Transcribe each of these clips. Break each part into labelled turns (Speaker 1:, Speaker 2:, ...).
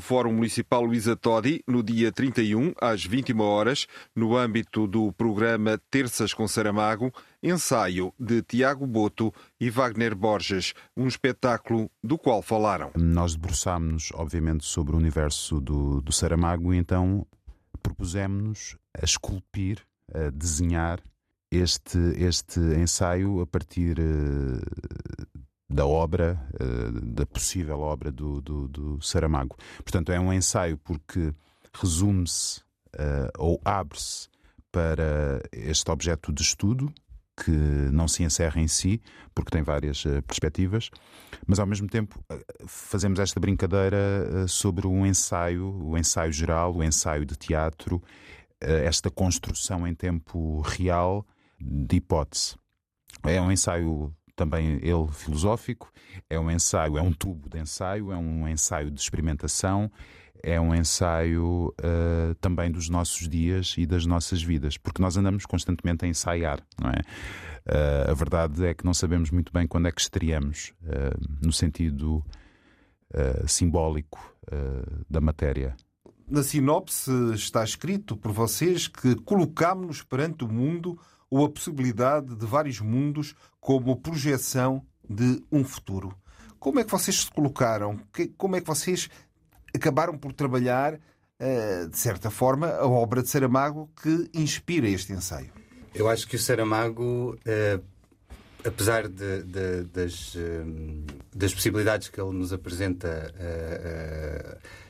Speaker 1: Fórum Municipal Luísa Todi, no dia 31, às 21 horas, no âmbito do programa Terças com Saramago, ensaio de Tiago Boto e Wagner Borges, um espetáculo do qual falaram.
Speaker 2: Nós debruçámos-nos, obviamente, sobre o universo do, do Saramago e então propusemos-nos a esculpir, a desenhar este, este ensaio a partir uh, da obra, uh, da possível obra do, do, do, Saramago. Portanto, é um ensaio porque resume-se uh, ou abre-se para este objeto de estudo que não se encerra em si, porque tem várias uh, perspectivas, mas ao mesmo tempo fazemos esta brincadeira sobre um ensaio, o ensaio geral, o ensaio de teatro, esta construção em tempo real de hipótese. É um ensaio também ele filosófico, é um ensaio, é um tubo de ensaio, é um ensaio de experimentação, é um ensaio uh, também dos nossos dias e das nossas vidas, porque nós andamos constantemente a ensaiar, não é? Uh, a verdade é que não sabemos muito bem quando é que estreamos, uh, no sentido simbólico da matéria.
Speaker 1: Na sinopse está escrito por vocês que colocámos-nos perante o mundo ou a possibilidade de vários mundos como projeção de um futuro. Como é que vocês se colocaram? Como é que vocês acabaram por trabalhar, eh, de certa forma, a obra de Saramago que inspira este ensaio?
Speaker 3: Eu acho que o Saramago, eh, apesar de, de, das, eh, das possibilidades que ele nos apresenta,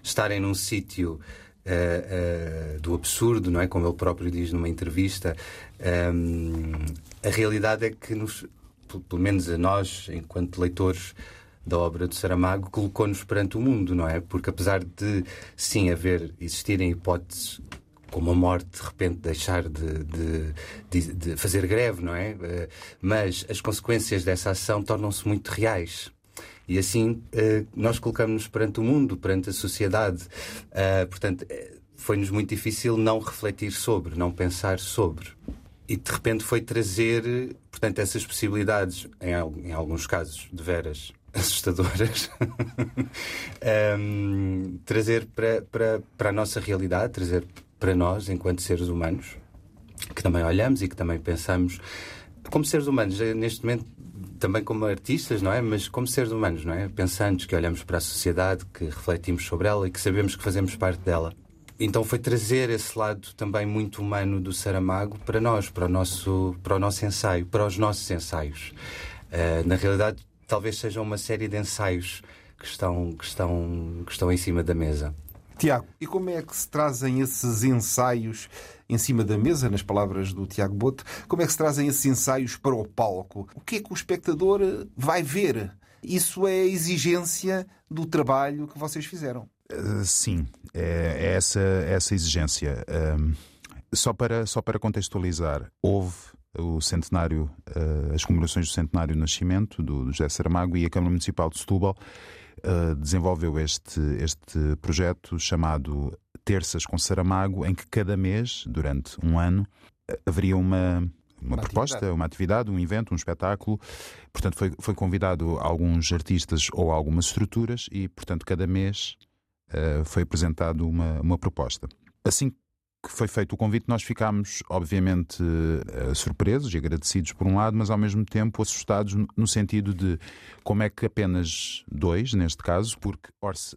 Speaker 3: estarem num sítio Uh, uh, do absurdo, não é? Como ele próprio diz numa entrevista. Um, a realidade é que, nos, pelo menos a nós, enquanto leitores da obra de Saramago, colocou-nos perante o mundo, não é? Porque apesar de, sim, haver, existirem hipóteses como a morte de repente deixar de, de, de, de fazer greve, não é? Uh, mas as consequências dessa ação tornam-se muito reais. E assim eh, nós colocamos-nos perante o mundo, perante a sociedade. Uh, portanto, eh, foi-nos muito difícil não refletir sobre, não pensar sobre. E de repente foi trazer, portanto, essas possibilidades, em, alguns casos de veras assustadoras, um, trazer para, para, para a nossa realidade, trazer para nós, enquanto seres humanos, que também olhamos e que também pensamos como seres humanos, neste momento também como artistas, não é? Mas como seres humanos, não é? Pensantes que olhamos para a sociedade, que refletimos sobre ela e que sabemos que fazemos parte dela. Então foi trazer esse lado também muito humano do Saramago para nós, para o nosso, para o nosso ensaio, para os nossos ensaios. Uh, na realidade, talvez sejam uma série de ensaios que estão, que estão, que estão em cima da mesa.
Speaker 1: Tiago, e como é que se trazem esses ensaios em cima da mesa, nas palavras do Tiago Boto, como é que se trazem esses ensaios para o palco? O que é que o espectador vai ver? Isso é exigência do trabalho que vocês fizeram.
Speaker 2: Uh, sim, é, é essa, é essa exigência. Uh, só, para, só para contextualizar, houve o centenário, uh, as comemorações do centenário do nascimento do, do José Saramago e a Câmara Municipal de Setúbal uh, desenvolveu este, este projeto chamado Terças com Saramago, em que cada mês, durante um ano, haveria uma, uma, uma proposta, atividade. uma atividade, um evento, um espetáculo. Portanto, foi, foi convidado alguns artistas ou algumas estruturas e, portanto, cada mês uh, foi apresentado uma, uma proposta. Assim que foi feito o convite, nós ficámos, obviamente, uh, surpresos e agradecidos por um lado, mas ao mesmo tempo assustados no sentido de como é que apenas dois, neste caso, porque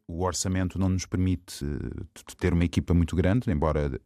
Speaker 2: o orçamento não nos permite uh, ter uma equipa muito grande, embora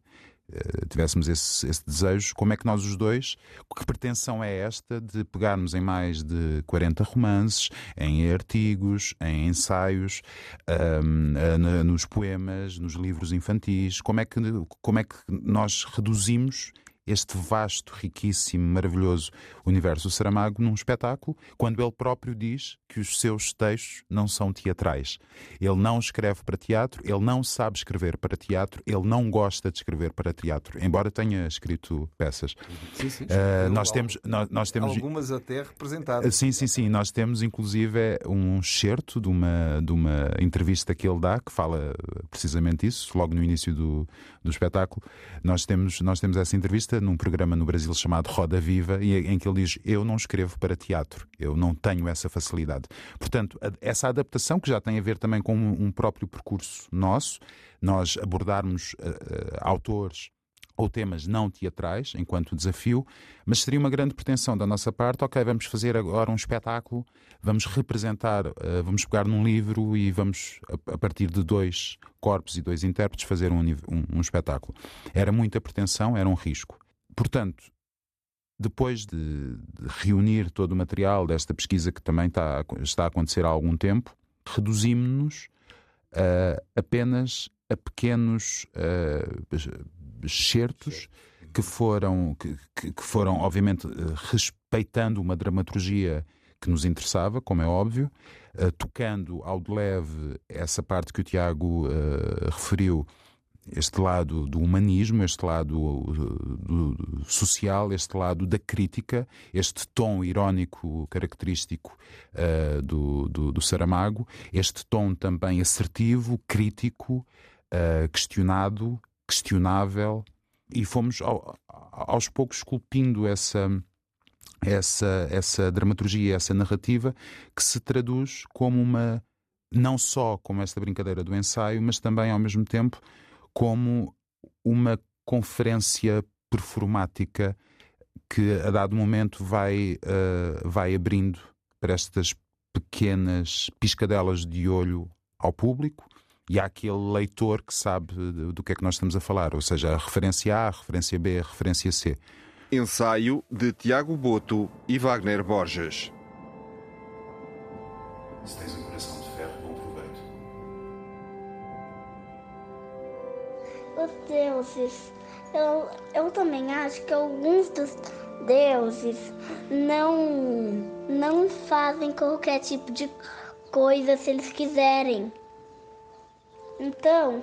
Speaker 2: eh, tivéssemos esse, esse, desejo, como é que nós os dois, que pretensão é esta de pegarmos em mais de 40 romances, em artigos, em ensaios, um, ehm, nos poemas, nos livros infantis, como é que, como é que nós reduzimos este vasto, riquíssimo, maravilhoso universo do Saramago num espetáculo, quando ele próprio diz que os seus textos não são teatrais. Ele não escreve para teatro, ele não sabe escrever para teatro, ele não gosta de escrever para teatro, embora tenha escrito peças.
Speaker 1: Sim, sim.
Speaker 2: Uh, nós, temos, nós, nós, temos.
Speaker 1: Algumas até representadas.
Speaker 2: Sim, sim, sim. Nós temos, inclusive, um excerto de uma, de uma entrevista que ele dá, que fala precisamente isso, logo no início do, do espetáculo. Nós temos, nós temos essa entrevista num programa no Brasil chamado Roda Viva, em que ele diz: Eu não escrevo para teatro, eu não tenho essa facilidade. Portanto, essa adaptação, que já tem a ver também com um próprio percurso nosso, nós abordarmos uh, autores ou temas não teatrais, enquanto desafio, mas seria uma grande pretensão da nossa parte, ok, vamos fazer agora um espetáculo, vamos representar, uh, vamos pegar num livro e vamos, a, a, partir de dois corpos e dois intérpretes, fazer um, um, um espetáculo. Era muita pretensão, era um risco. Portanto, depois de, de, reunir todo o material desta pesquisa que também está, está a acontecer há algum tempo, reduzimos-nos uh, apenas a pequenos uh, excertos que foram, que, que, foram, obviamente, uh, respeitando uma dramaturgia que nos interessava, como é óbvio, tocando ao de leve essa parte que o Tiago referiu este lado do humanismo, este lado do, do, social, este lado da crítica, este tom irónico característico uh, do, do, do, Saramago, este tom também assertivo, crítico, uh, questionado, questionável, e fomos ao, aos poucos esculpindo essa. Essa, essa dramaturgia, essa narrativa que se traduz como uma, não só como esta brincadeira do ensaio, mas também ao mesmo tempo como uma conferência performática que a dado momento vai, uh, vai abrindo para estas pequenas piscadelas de olho ao público e há aquele leitor que sabe do que é que nós estamos a falar, ou seja, a referência A, a referência B, a referência C.
Speaker 1: Ensaio de Tiago Boto e Wagner Borges. Se tens um coração
Speaker 4: os deuses. Eu, eu também acho que alguns dos deuses não, não fazem qualquer tipo de coisa se eles quiserem. Então,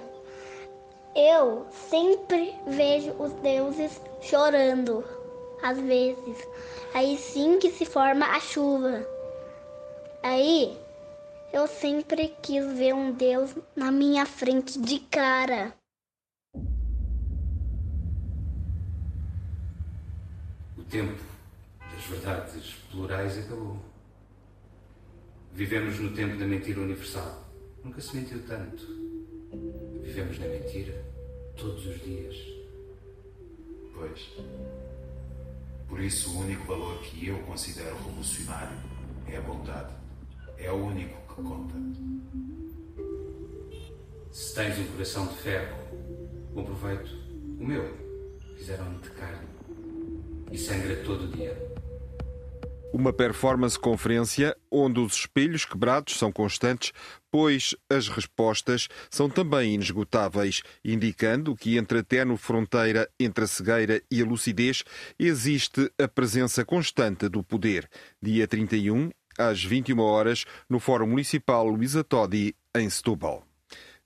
Speaker 4: eu sempre vejo os deuses chorando, às vezes. Aí sim que se forma a chuva. Aí eu sempre quis ver um deus na minha frente de cara.
Speaker 5: Tempo das verdades plurais acabou. Vivemos no tempo da mentira universal. Nunca se mentiu tanto. Vivemos na mentira todos os dias.
Speaker 6: Pois. Por isso, o único valor que eu considero revolucionário é a bondade. É o único que conta.
Speaker 5: Se tens um coração de ferro, bom proveito. O meu fizeram-me de carne e sangra todo dia.
Speaker 1: Uma performance conferência onde os espelhos quebrados são constantes, pois as respostas são também inesgotáveis, indicando que entre a tenue fronteira entre a cegueira e a lucidez existe a presença constante do poder. Dia 31, às 21 horas, no Fórum Municipal Luísa Todi, em Setúbal.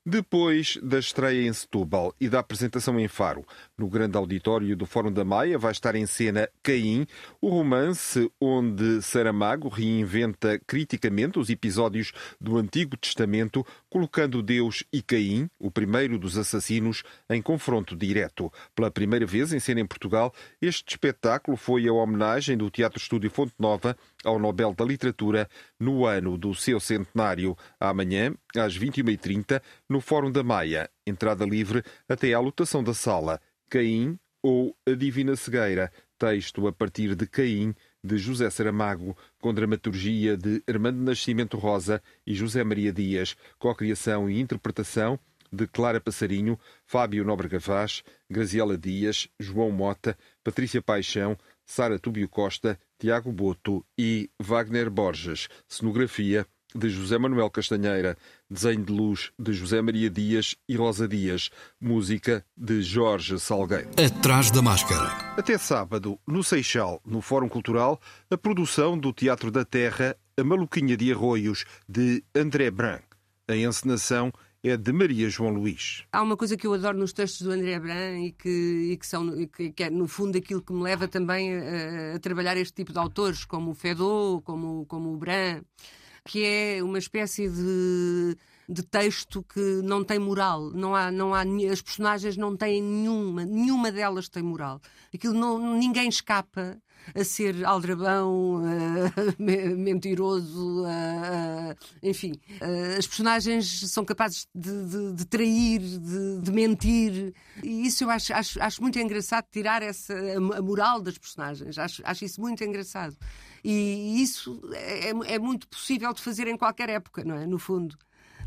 Speaker 1: Depois da estreia em Setúbal e da apresentação em Faro, no grande auditório do Fórum da Maia vai estar em cena Caim, o romance onde Saramago reinventa criticamente os episódios do Antigo Testamento, colocando Deus e Caim, o primeiro dos assassinos, em confronto direto. Pela primeira vez em cena em Portugal, este espetáculo foi a homenagem do Teatro Estúdio Fonte Nova ao Nobel da Literatura no ano do seu centenário. Amanhã, às 21h30, no Fórum da Maia, entrada livre até à lotação da sala. Caim ou A Divina Cegueira, texto a partir de Caim, de José Saramago, com dramaturgia de Armando Nascimento Rosa e José Maria Dias, co-criação e interpretação de Clara Passarinho, Fábio Nóbrega Vaz, Graziela Dias, João Mota, Patrícia Paixão, Sara Túbio Costa, Tiago Boto e Wagner Borges. Cenografia de José Manuel Castanheira, desenho de luz de José Maria Dias e Rosa Dias, música de Jorge Salgueiro.
Speaker 7: Atrás da máscara.
Speaker 1: Até sábado, no Seixal, no Fórum Cultural, a produção do Teatro da Terra, A Maluquinha de Arroios, de André Brand. A encenação é de Maria João Luís.
Speaker 8: Há uma coisa que eu adoro nos textos do André Brand e que, e que são, que, que, é no fundo aquilo que me leva também a, a, trabalhar este tipo de autores, como o Fedot, como, como o Brand, que é uma espécie de de texto que não tem moral. Não há, não há, as personagens não têm nenhuma, nenhuma delas tem moral. Aquilo não, ninguém escapa a ser aldrabão, mentiroso, enfim. as personagens são capazes de, de, de trair, de, de, mentir. E isso eu acho, acho, acho muito engraçado, tirar essa, a, moral das personagens. Acho, acho isso muito engraçado. E isso é, é, é muito possível de fazer em qualquer época, não é? No fundo.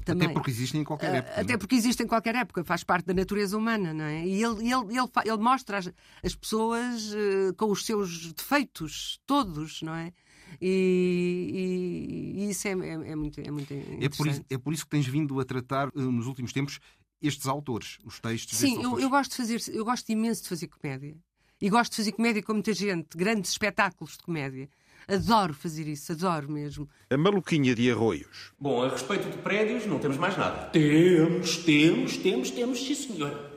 Speaker 9: Também. Até porque existem em qualquer época.
Speaker 8: Até porque existem em qualquer época, faz parte da natureza humana, não é? E ele, ele, ele, ele mostra as, as pessoas uh, com os seus defeitos, todos, não é? E, e, e isso é, é, é, muito, é muito
Speaker 9: é por, isso, é por isso que tens vindo a tratar uh, nos últimos tempos estes autores, os textos.
Speaker 8: Sim, eu, eu, gosto de fazer, eu gosto imenso de fazer comédia. E gosto de fazer comédia com muita gente, grandes espetáculos de comédia. Adoro fazer isso, adoro mesmo.
Speaker 1: A maluquinha de arroios.
Speaker 10: Bom, a respeito de prédios, não temos mais nada.
Speaker 11: Temos, temos, temos, temos, sim senhor.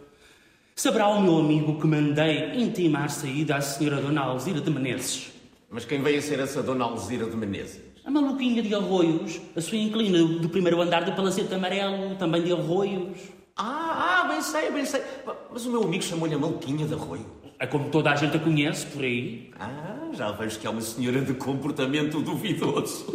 Speaker 11: Saberá o meu amigo que mandei intimar saída à senhora Dona Alzira de Menezes.
Speaker 10: Mas quem veio a ser essa Dona Alzira de Menezes?
Speaker 11: A maluquinha de arroios, a sua inclina do primeiro andar do Palacete Amarelo, também de arroios.
Speaker 10: Ah, ah, bem sei, bem sei. Mas o meu amigo chamou-lhe a maluquinha de arroio.
Speaker 11: É como toda a gente a conhece por aí.
Speaker 10: Ah, já vejo que é uma senhora de comportamento duvidoso.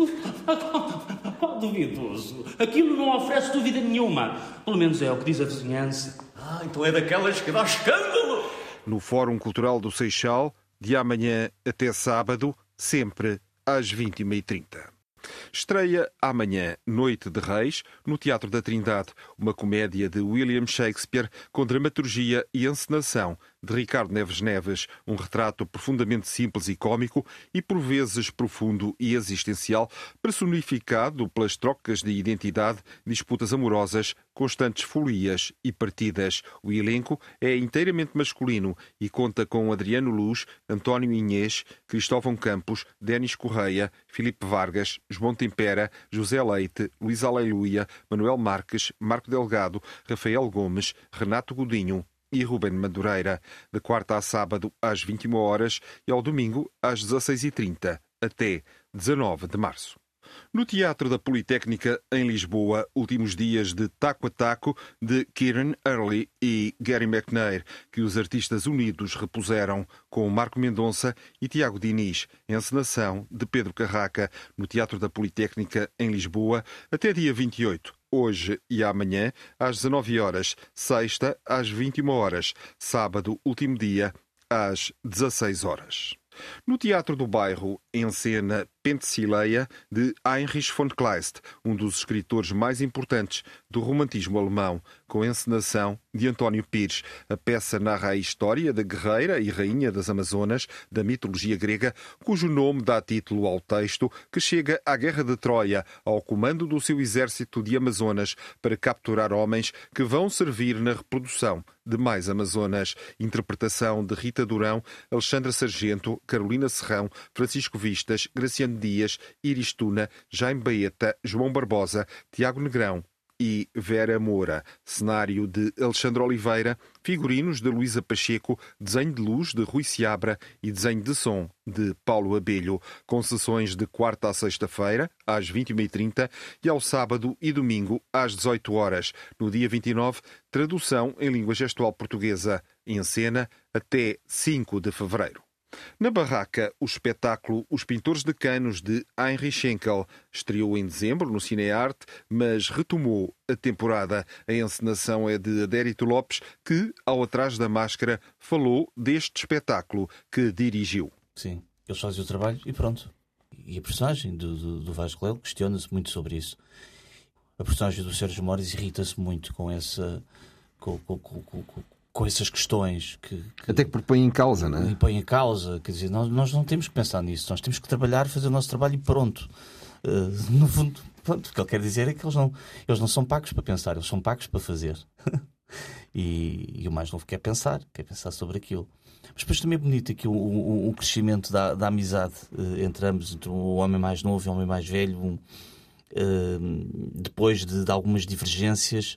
Speaker 11: Qual duvidoso? Aquilo não oferece dúvida nenhuma. Pelo menos é o que diz a vizinhança.
Speaker 10: Ah, então é daquelas que dá escândalo.
Speaker 1: No Fórum Cultural do Seixal, de amanhã até sábado, sempre às 21h30. Estreia amanhã Noite de Reis, no Teatro da Trindade, uma comédia de William Shakespeare com dramaturgia e encenação de Ricardo Neves Neves, um retrato profundamente simples e cômico e por vezes profundo e existencial, personificado pelas trocas de identidade, disputas amorosas, constantes folias e partidas. O elenco é inteiramente masculino e conta com Adriano Luz, António Inês, Cristóvão Campos, Denis Correia, Filipe Vargas, João Tempera, José Leite, Luís Aleluia, Manuel Marques, Marco Delgado, Rafael Gomes, Renato Godinho, e Ruben Madureira, de quarta a sábado às 21 horas e ao domingo às 16h30, até 19 de março. No Teatro da Politécnica, em Lisboa, últimos dias de Taco a Taco, de Kieran Early e Gary McNair, que os artistas unidos repuseram com Marco Mendonça e Tiago Diniz, encenação de Pedro Carraca, no Teatro da Politécnica, em Lisboa, até dia 28 hoje e amanhã, às 19 horas, sexta, às 21 horas, sábado, último dia, às 16 horas. No Teatro do Bairro, em cena Pentsileia, de Heinrich von Kleist, um dos escritores mais importantes do romantismo alemão, com encenação de António Pires. A peça narra a história da guerreira e rainha das Amazonas, da mitologia grega, cujo nome dá título ao texto, que chega à Guerra de Troia, ao comando do seu exército de Amazonas, para capturar homens que vão servir na reprodução de mais Amazonas. Interpretação de Rita Durão, Alexandra Sargento, Carolina Serrão, Francisco Vistas, Graciano Dias, Iris Tuna, Jaime Baeta, João Barbosa, Tiago Negrão, e Vera Moura. Cenário de Alexandre Oliveira, figurinos de Luísa Pacheco, desenho de luz de Rui Seabra e desenho de som de Paulo Abelho, com sessões de quarta a sexta-feira, às 21h30 e ao sábado e domingo, às 18 horas. No dia 29, tradução em língua gestual portuguesa, em cena até 5 de fevereiro. Na Barraca, o espetáculo Os Pintores de Canos de Heinrich Schenkel estreou em dezembro no Cinearte, mas retomou a temporada. A encenação é de Adérito Lopes, que, ao atrás da máscara, falou deste espetáculo que dirigiu.
Speaker 12: Sim, eles fazem o trabalho e pronto. E a personagem do, do, do Vasco Lelo questiona-se muito sobre isso. A personagem do Sérgio Mores irrita-se muito com essa. Com, com, com, com essas questões que, que
Speaker 9: até que põe em causa, não é?
Speaker 12: Põe em causa, quer dizer, nós, nós não temos que pensar nisso, nós temos que trabalhar, fazer o nosso trabalho e pronto. Uh, no fundo, pronto, o que ele quer dizer é que eles não, eles não são pagos para pensar, eles são pagos para fazer. e, e, o mais novo quer pensar, quer pensar sobre aquilo. Mas depois também é bonito aqui o, o, o crescimento da, da amizade uh, entre ambos, entre o homem mais novo e o homem mais velho. Um, uh, depois de, de, algumas divergências,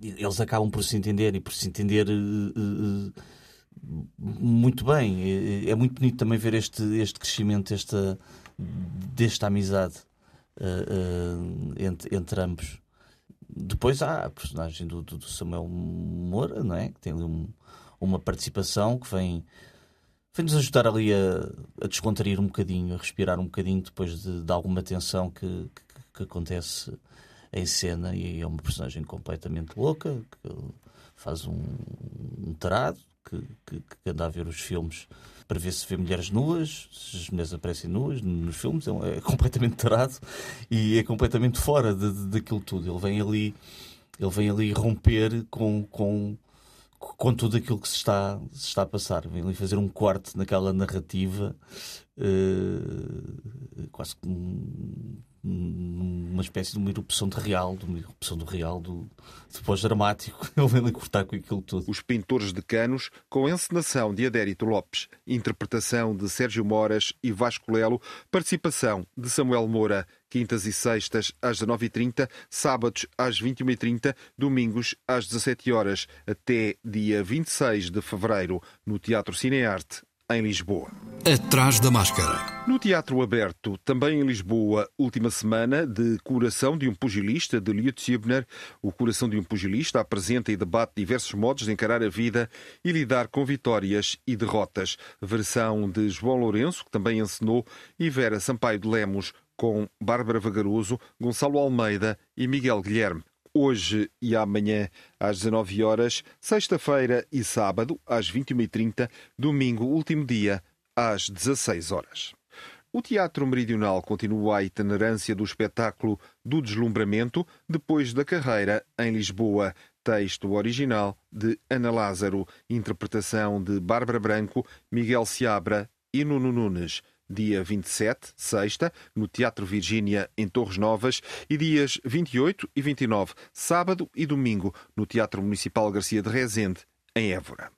Speaker 12: eles acabam por se entender e por se entender uh, muito bem. É, muito bonito também ver este, este crescimento esta, desta amizade entre, entre ambos. Depois há a personagem do, do, Samuel Moura, não é? que tem ali um, uma participação que vem, vem nos ajudar ali a, a descontrair um bocadinho, a respirar um bocadinho depois de, de alguma tensão que, que, que, acontece em cena. E é uma personagem completamente louca, que faz um, um que, que, que anda a ver os filmes para ver se vê mulheres nuas, se as mulheres aparecem nuas nos filmes, é, é completamente tarado e é completamente fora de, de, daquilo tudo. Ele vem ali, ele vem ali romper com, com, com tudo aquilo que se está, se está a passar. Vem ali fazer um corte naquela narrativa, uh, quase que uma espécie de uma erupção de real, de uma erupção do real, do, do pós-dramático. Ele vem cortar com aquilo tudo.
Speaker 1: Os Pintores de Canos, com encenação de Adérito Lopes, interpretação de Sérgio Moras e Vasco Lelo, participação de Samuel Moura, quintas e sextas às 19h30, sábados às 21h30, domingos às 17 horas até dia 26 de fevereiro, no Teatro Cinearte, em Lisboa.
Speaker 7: Atrás da máscara.
Speaker 1: No Teatro Aberto, também em Lisboa, última semana de Coração de um Pugilista, de Liut Hübner. O Coração de um Pugilista apresenta e debate diversos modos de encarar a vida e lidar com vitórias e derrotas. Versão de João Lourenço, que também encenou, e Vera Sampaio de Lemos, com Bárbara Vagaroso, Gonçalo Almeida e Miguel Guilherme hoje e amanhã às 19 horas, sexta-feira e sábado às 21h30, domingo, último dia, às 16 horas. O Teatro Meridional continua a itinerância do espetáculo do deslumbramento depois da carreira em Lisboa. Texto original de Ana Lázaro, interpretação de Bárbara Branco, Miguel Seabra e Nuno Nunes dia 27, sexta, no Teatro Virgínia, em Torres Novas, e dias 28 e 29, sábado e domingo, no Teatro Municipal Garcia de Rezende, em Évora.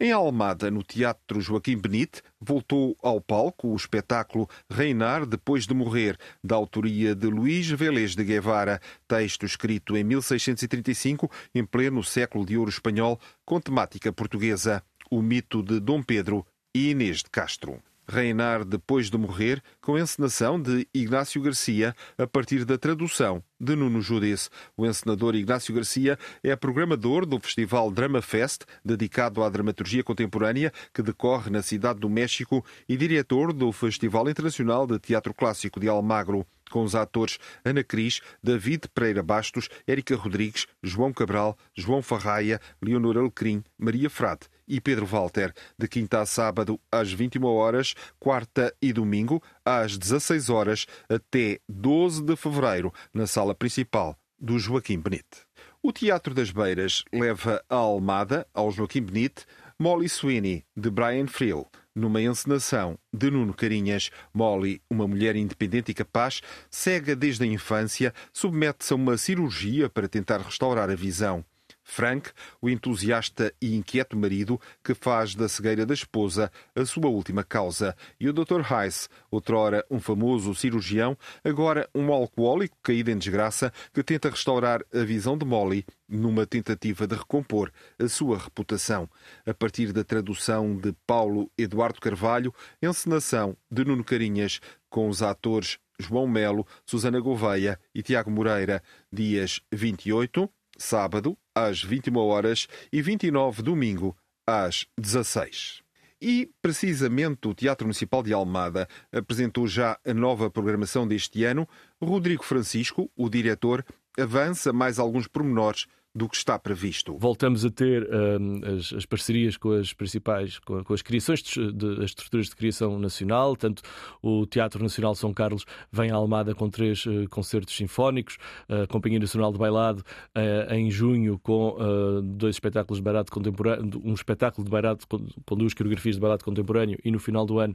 Speaker 1: Em Almada, no Teatro Joaquim Benite, voltou ao palco o espetáculo Reinar Depois de Morrer, da autoria de Luís Vélez de Guevara, texto escrito em 1635, em pleno século de ouro espanhol, com temática portuguesa, o mito de Dom Pedro e Inês de Castro. Reinar depois de morrer, com encenação de Ignácio Garcia, a partir da tradução de Nuno Judice. O encenador Ignácio Garcia é programador do Festival Drama Fest, dedicado à dramaturgia contemporânea, que decorre na Cidade do México, e diretor do Festival Internacional de Teatro Clássico de Almagro com os atores Ana Cris, David Pereira Bastos, Érica Rodrigues, João Cabral, João Farraia, Leonor Alecrim, Maria Frade e Pedro Walter, de quinta a sábado às 21 horas, quarta e domingo às 16 horas, até 12 de fevereiro, na sala principal do Joaquim Benite. O Teatro das Beiras leva a Almada, ao Joaquim Benite, Molly Sweeney, de Brian Friel, numa encenação de Nuno Carinhas. Molly, uma mulher independente e capaz, cega desde a infância, submete-se a uma cirurgia para tentar restaurar a visão. Frank, o entusiasta e inquieto marido que faz da cegueira da esposa a sua última causa, e o Dr. Heiss, outrora um famoso cirurgião, agora um alcoólico caído em desgraça que tenta restaurar a visão de Molly numa tentativa de recompor a sua reputação. A partir da tradução de Paulo Eduardo Carvalho, encenação de Nuno Carinhas, com os atores João Melo, Susana Gouveia e Tiago Moreira, dias 28, sábado, às 21 horas e 29, domingo, às 16. E, precisamente, o Teatro Municipal de Almada apresentou já a nova programação deste ano. Rodrigo Francisco, o diretor, avança mais alguns pormenores do que está previsto.
Speaker 13: Voltamos a ter um, as, as, parcerias com as principais, com, com as criações, de, de, as estruturas de criação nacional, tanto o Teatro Nacional São Carlos vem à Almada com três uh, concertos sinfónicos, a Companhia Nacional de Bailado uh, em junho com uh, dois espetáculos de bailado contemporâneo, um espetáculo de bailado com, com, duas coreografias de bailado contemporâneo e no final do ano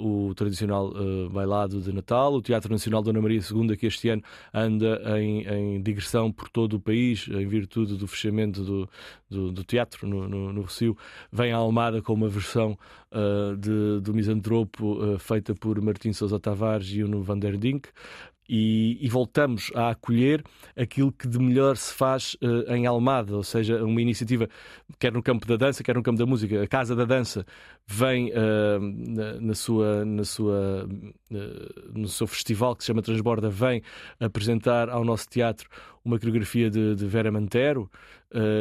Speaker 13: o tradicional bailado de Natal, o Teatro Nacional Dona Maria II que este ano anda em, em digressão por todo o país, em virtude do fechamento do, do, do teatro no, no, no Recio, vem à Almada com uma versão uh, de, do Misantropo uh, feita por Martim Sousa Tavares e Uno van der Dink. E, e, voltamos a acolher aquilo que de melhor se faz uh, em Almada, ou seja, uma iniciativa quer no campo da dança, quer no campo da música. A Casa da Dança vem uh, na, na, sua, na sua, uh, no seu festival que se chama Transborda, vem apresentar ao nosso teatro uma coreografia de, de Vera Mantero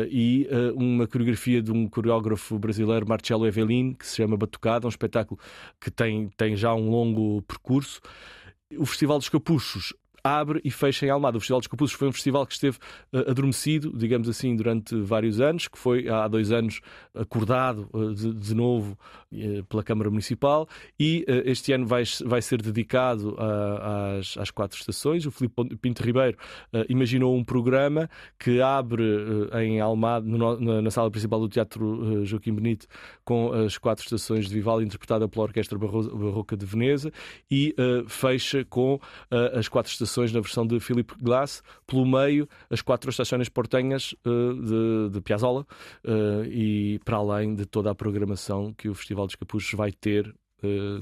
Speaker 13: e uma coreografia de um coreógrafo brasileiro, Marcelo Evelin, que se chama Batucada, um espetáculo que tem, tem já um longo percurso. O Festival dos Capuchos abre e fecha em Almada. O Festival dos Capuços foi um festival que esteve uh, adormecido, digamos assim, durante vários anos, que foi há dois anos acordado uh, de, de, novo uh, pela Câmara Municipal e este ano vai, vai ser dedicado às, às quatro estações. O Filipe Pinto Ribeiro imaginou um programa que abre em Almada, no, na, na, sala principal do Teatro Joaquim Benito, com as quatro estações de Vivaldi, interpretada pela Orquestra Barroca de Veneza, e fecha com as quatro estações estações na versão de Philip Glass, pelo meio as quatro estações portenhas uh, de, de Piazzolla uh, e para além de toda a programação que o Festival dos Capuchos vai ter Uh,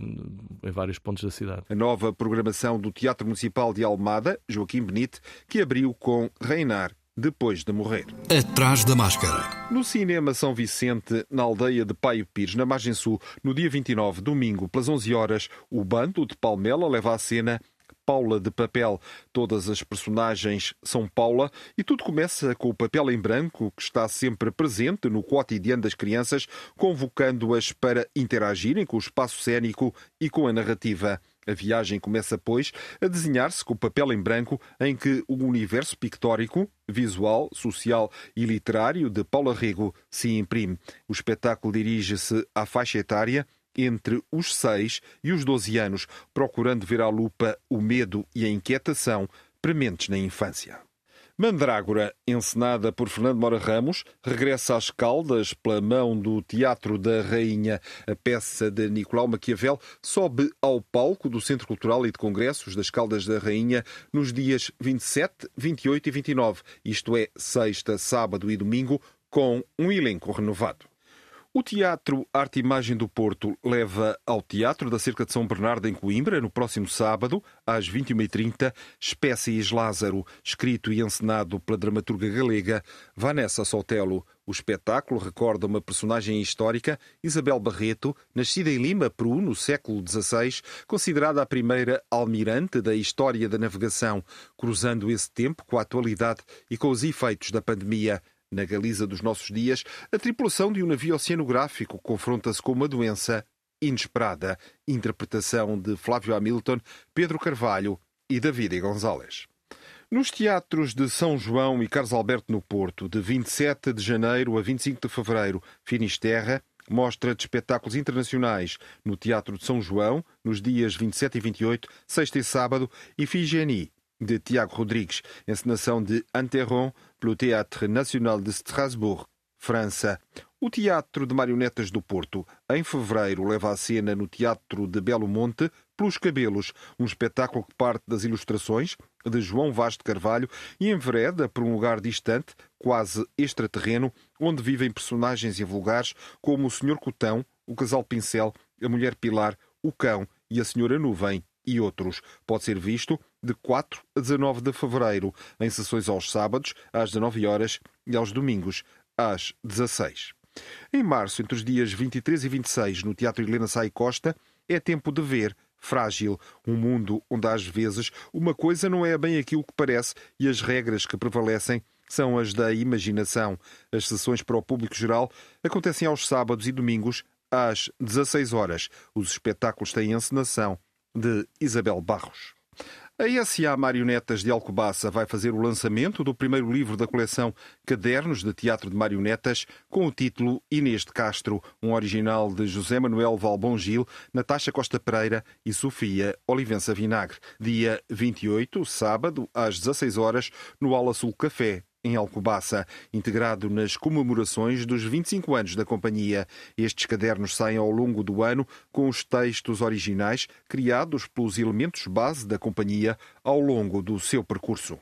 Speaker 13: em vários pontos da cidade.
Speaker 1: A nova programação do Teatro Municipal de Almada, Joaquim Benite, que abriu com Reinar depois de morrer.
Speaker 7: Atrás da máscara.
Speaker 1: No Cinema São Vicente, na aldeia de Paio Pires, na margem sul, no dia 29, domingo, pelas 11 horas, o bando de Palmela leva à cena Paula de papel. Todas as personagens são Paula e tudo começa com o papel em branco que está sempre presente no cotidiano das crianças, convocando-as para interagirem com o espaço cênico e com a narrativa. A viagem começa, pois, a desenhar-se com o papel em branco em que o universo pictórico, visual, social e literário de Paula Rego se imprime. O espetáculo dirige-se à faixa etária entre os 6 e os 12 anos, procurando ver à lupa o medo e a inquietação prementes na infância. Mandrágora, encenada por Fernando Mora Ramos, regressa às Caldas pela mão do Teatro da Rainha. A peça de Nicolau Maquiavel sobe ao palco do Centro Cultural e de Congressos das Caldas da Rainha nos dias 27, 28 e 29, isto é, sexta, sábado e domingo, com um elenco renovado. O Teatro Arte Imagem do Porto leva ao Teatro da Cerca de São Bernardo, em Coimbra, no próximo sábado, às 21h30, Espécies Lázaro, escrito e encenado pela dramaturga galega Vanessa Sotelo. O espetáculo recorda uma personagem histórica, Isabel Barreto, nascida em Lima, Peru, no século XVI, considerada a primeira almirante da história da navegação, cruzando esse tempo com a atualidade e com os efeitos da pandemia. Na Galiza dos nossos dias, a tripulação de um navio oceanográfico confronta-se com uma doença inesperada. Interpretação de Flávio Hamilton, Pedro Carvalho e David Gonzalez. Nos teatros de São João e Carlos Alberto no Porto, de 27 de janeiro a 25 de fevereiro, Finisterra, mostra de espetáculos internacionais no Teatro de São João, nos dias 27 e 28, sexta e sábado, e Figeni, de Tiago Rodrigues, encenação de Anteron pelo Théâtre National de Strasbourg, França. O Teatro de Marionetas do Porto, em fevereiro, leva a cena no Teatro de Belo Monte Pelos Cabelos, um espetáculo que parte das ilustrações de João Vaz de Carvalho e envereda por um lugar distante, quase extraterreno, onde vivem personagens invulgares como o Senhor Cotão, o Casal Pincel, a Mulher Pilar, o Cão e a Senhora Nuvem e outros. Pode ser visto de 4 a 19 de fevereiro, em sessões aos sábados, às 19 horas e aos domingos, às 16. Em março, entre os dias 23 e 26, no Teatro Helena Sai Costa, é tempo de ver Frágil, um mundo onde às vezes uma coisa não é bem aquilo que parece e as regras que prevalecem são as da imaginação. As sessões para o público geral acontecem aos sábados e domingos às 16 horas. Os espetáculos têm encenação de Isabel Barros. A SA Marionetas de Alcobaça vai fazer o lançamento do primeiro livro da coleção Cadernos de Teatro de Marionetas, com o título Inês de Castro, um original de José Manuel Valbon Gil, Natasha Costa Pereira e Sofia Olivença Vinagre. Dia 28, sábado, às 16 horas, no Aula Sul Café, em Alcobaça, integrado nas comemorações dos 25 anos da companhia. Estes cadernos saem ao longo do ano com os textos originais criados pelos elementos base da companhia ao longo do seu percurso.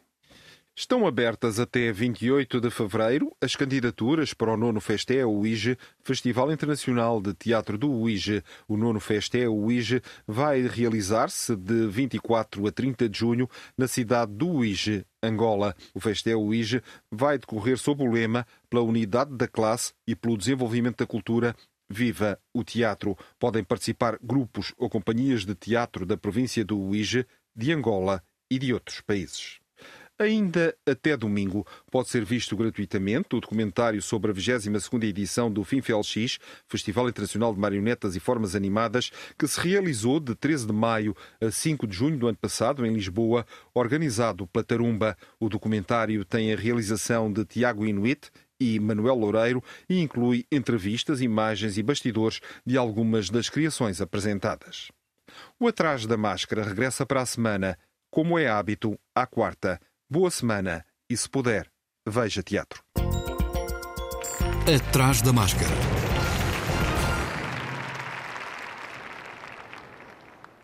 Speaker 1: Estão abertas até 28 de fevereiro as candidaturas para o Nono Festé UIGE, Festival Internacional de Teatro do UIGE. O Nono Festé UIGE vai realizar-se de 24 a 30 de junho na cidade do UIGE, Angola. O Festé UIGE vai decorrer sob o lema pela unidade da classe e pelo desenvolvimento da cultura Viva o Teatro. Podem participar grupos ou companhias de teatro da província do UIGE, de Angola e de outros países. Ainda até domingo pode ser visto gratuitamente o documentário sobre a 22ª edição do FINFELX, Festival Internacional de Marionetas e Formas Animadas, que se realizou de 13 de maio a 5 de junho do ano passado em Lisboa, organizado pela Tarumba. O documentário tem a realização de Tiago Inuit e Manuel Loureiro e inclui entrevistas, imagens e bastidores de algumas das criações apresentadas. O Atrás da Máscara regressa para a semana, como é hábito, à quarta. Boa semana e, se puder, veja teatro.
Speaker 7: Atrás da Máscara.